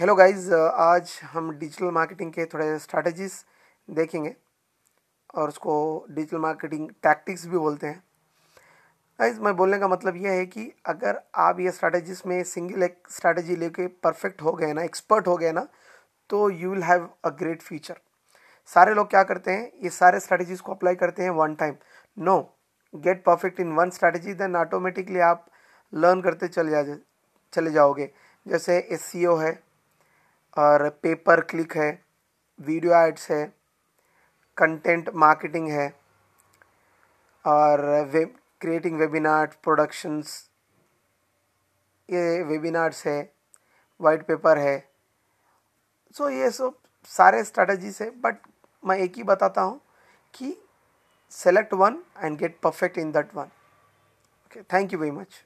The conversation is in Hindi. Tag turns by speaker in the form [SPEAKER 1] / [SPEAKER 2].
[SPEAKER 1] हेलो गाइस आज हम डिजिटल मार्केटिंग के थोड़े स्ट्रैटेजीज देखेंगे और उसको डिजिटल मार्केटिंग टैक्टिक्स भी बोलते हैं। गाइस मैं बोलने का मतलब यह है कि अगर आप ये स्ट्रैटेजीज में सिंगल एक स्ट्रैटेजी लेके परफेक्ट हो गए ना एक्सपर्ट हो गए ना तो you will have a great future सारे लोग क्या करते हैं? ये सारे स्ट्रैटेजीज को अप्लाई करते हैं one time no get perfect in one strategy then automatically आप लर्न करते चले जा, चले जाओगे। जैसे एस e है और पेपर क्लिक है, वीडियो एड्स है, कंटेंट मार्केटिंग है और वेब क्रिएटिंग वेबिनार, प्रोडक्शंस, ये वेबिनार्स है, वाइट पेपर है। सो so ये सब सारे स्ट्रैटेजीज है बट मैं एक ही बताता हूँ कि select one and get perfect in that one okay thank you very much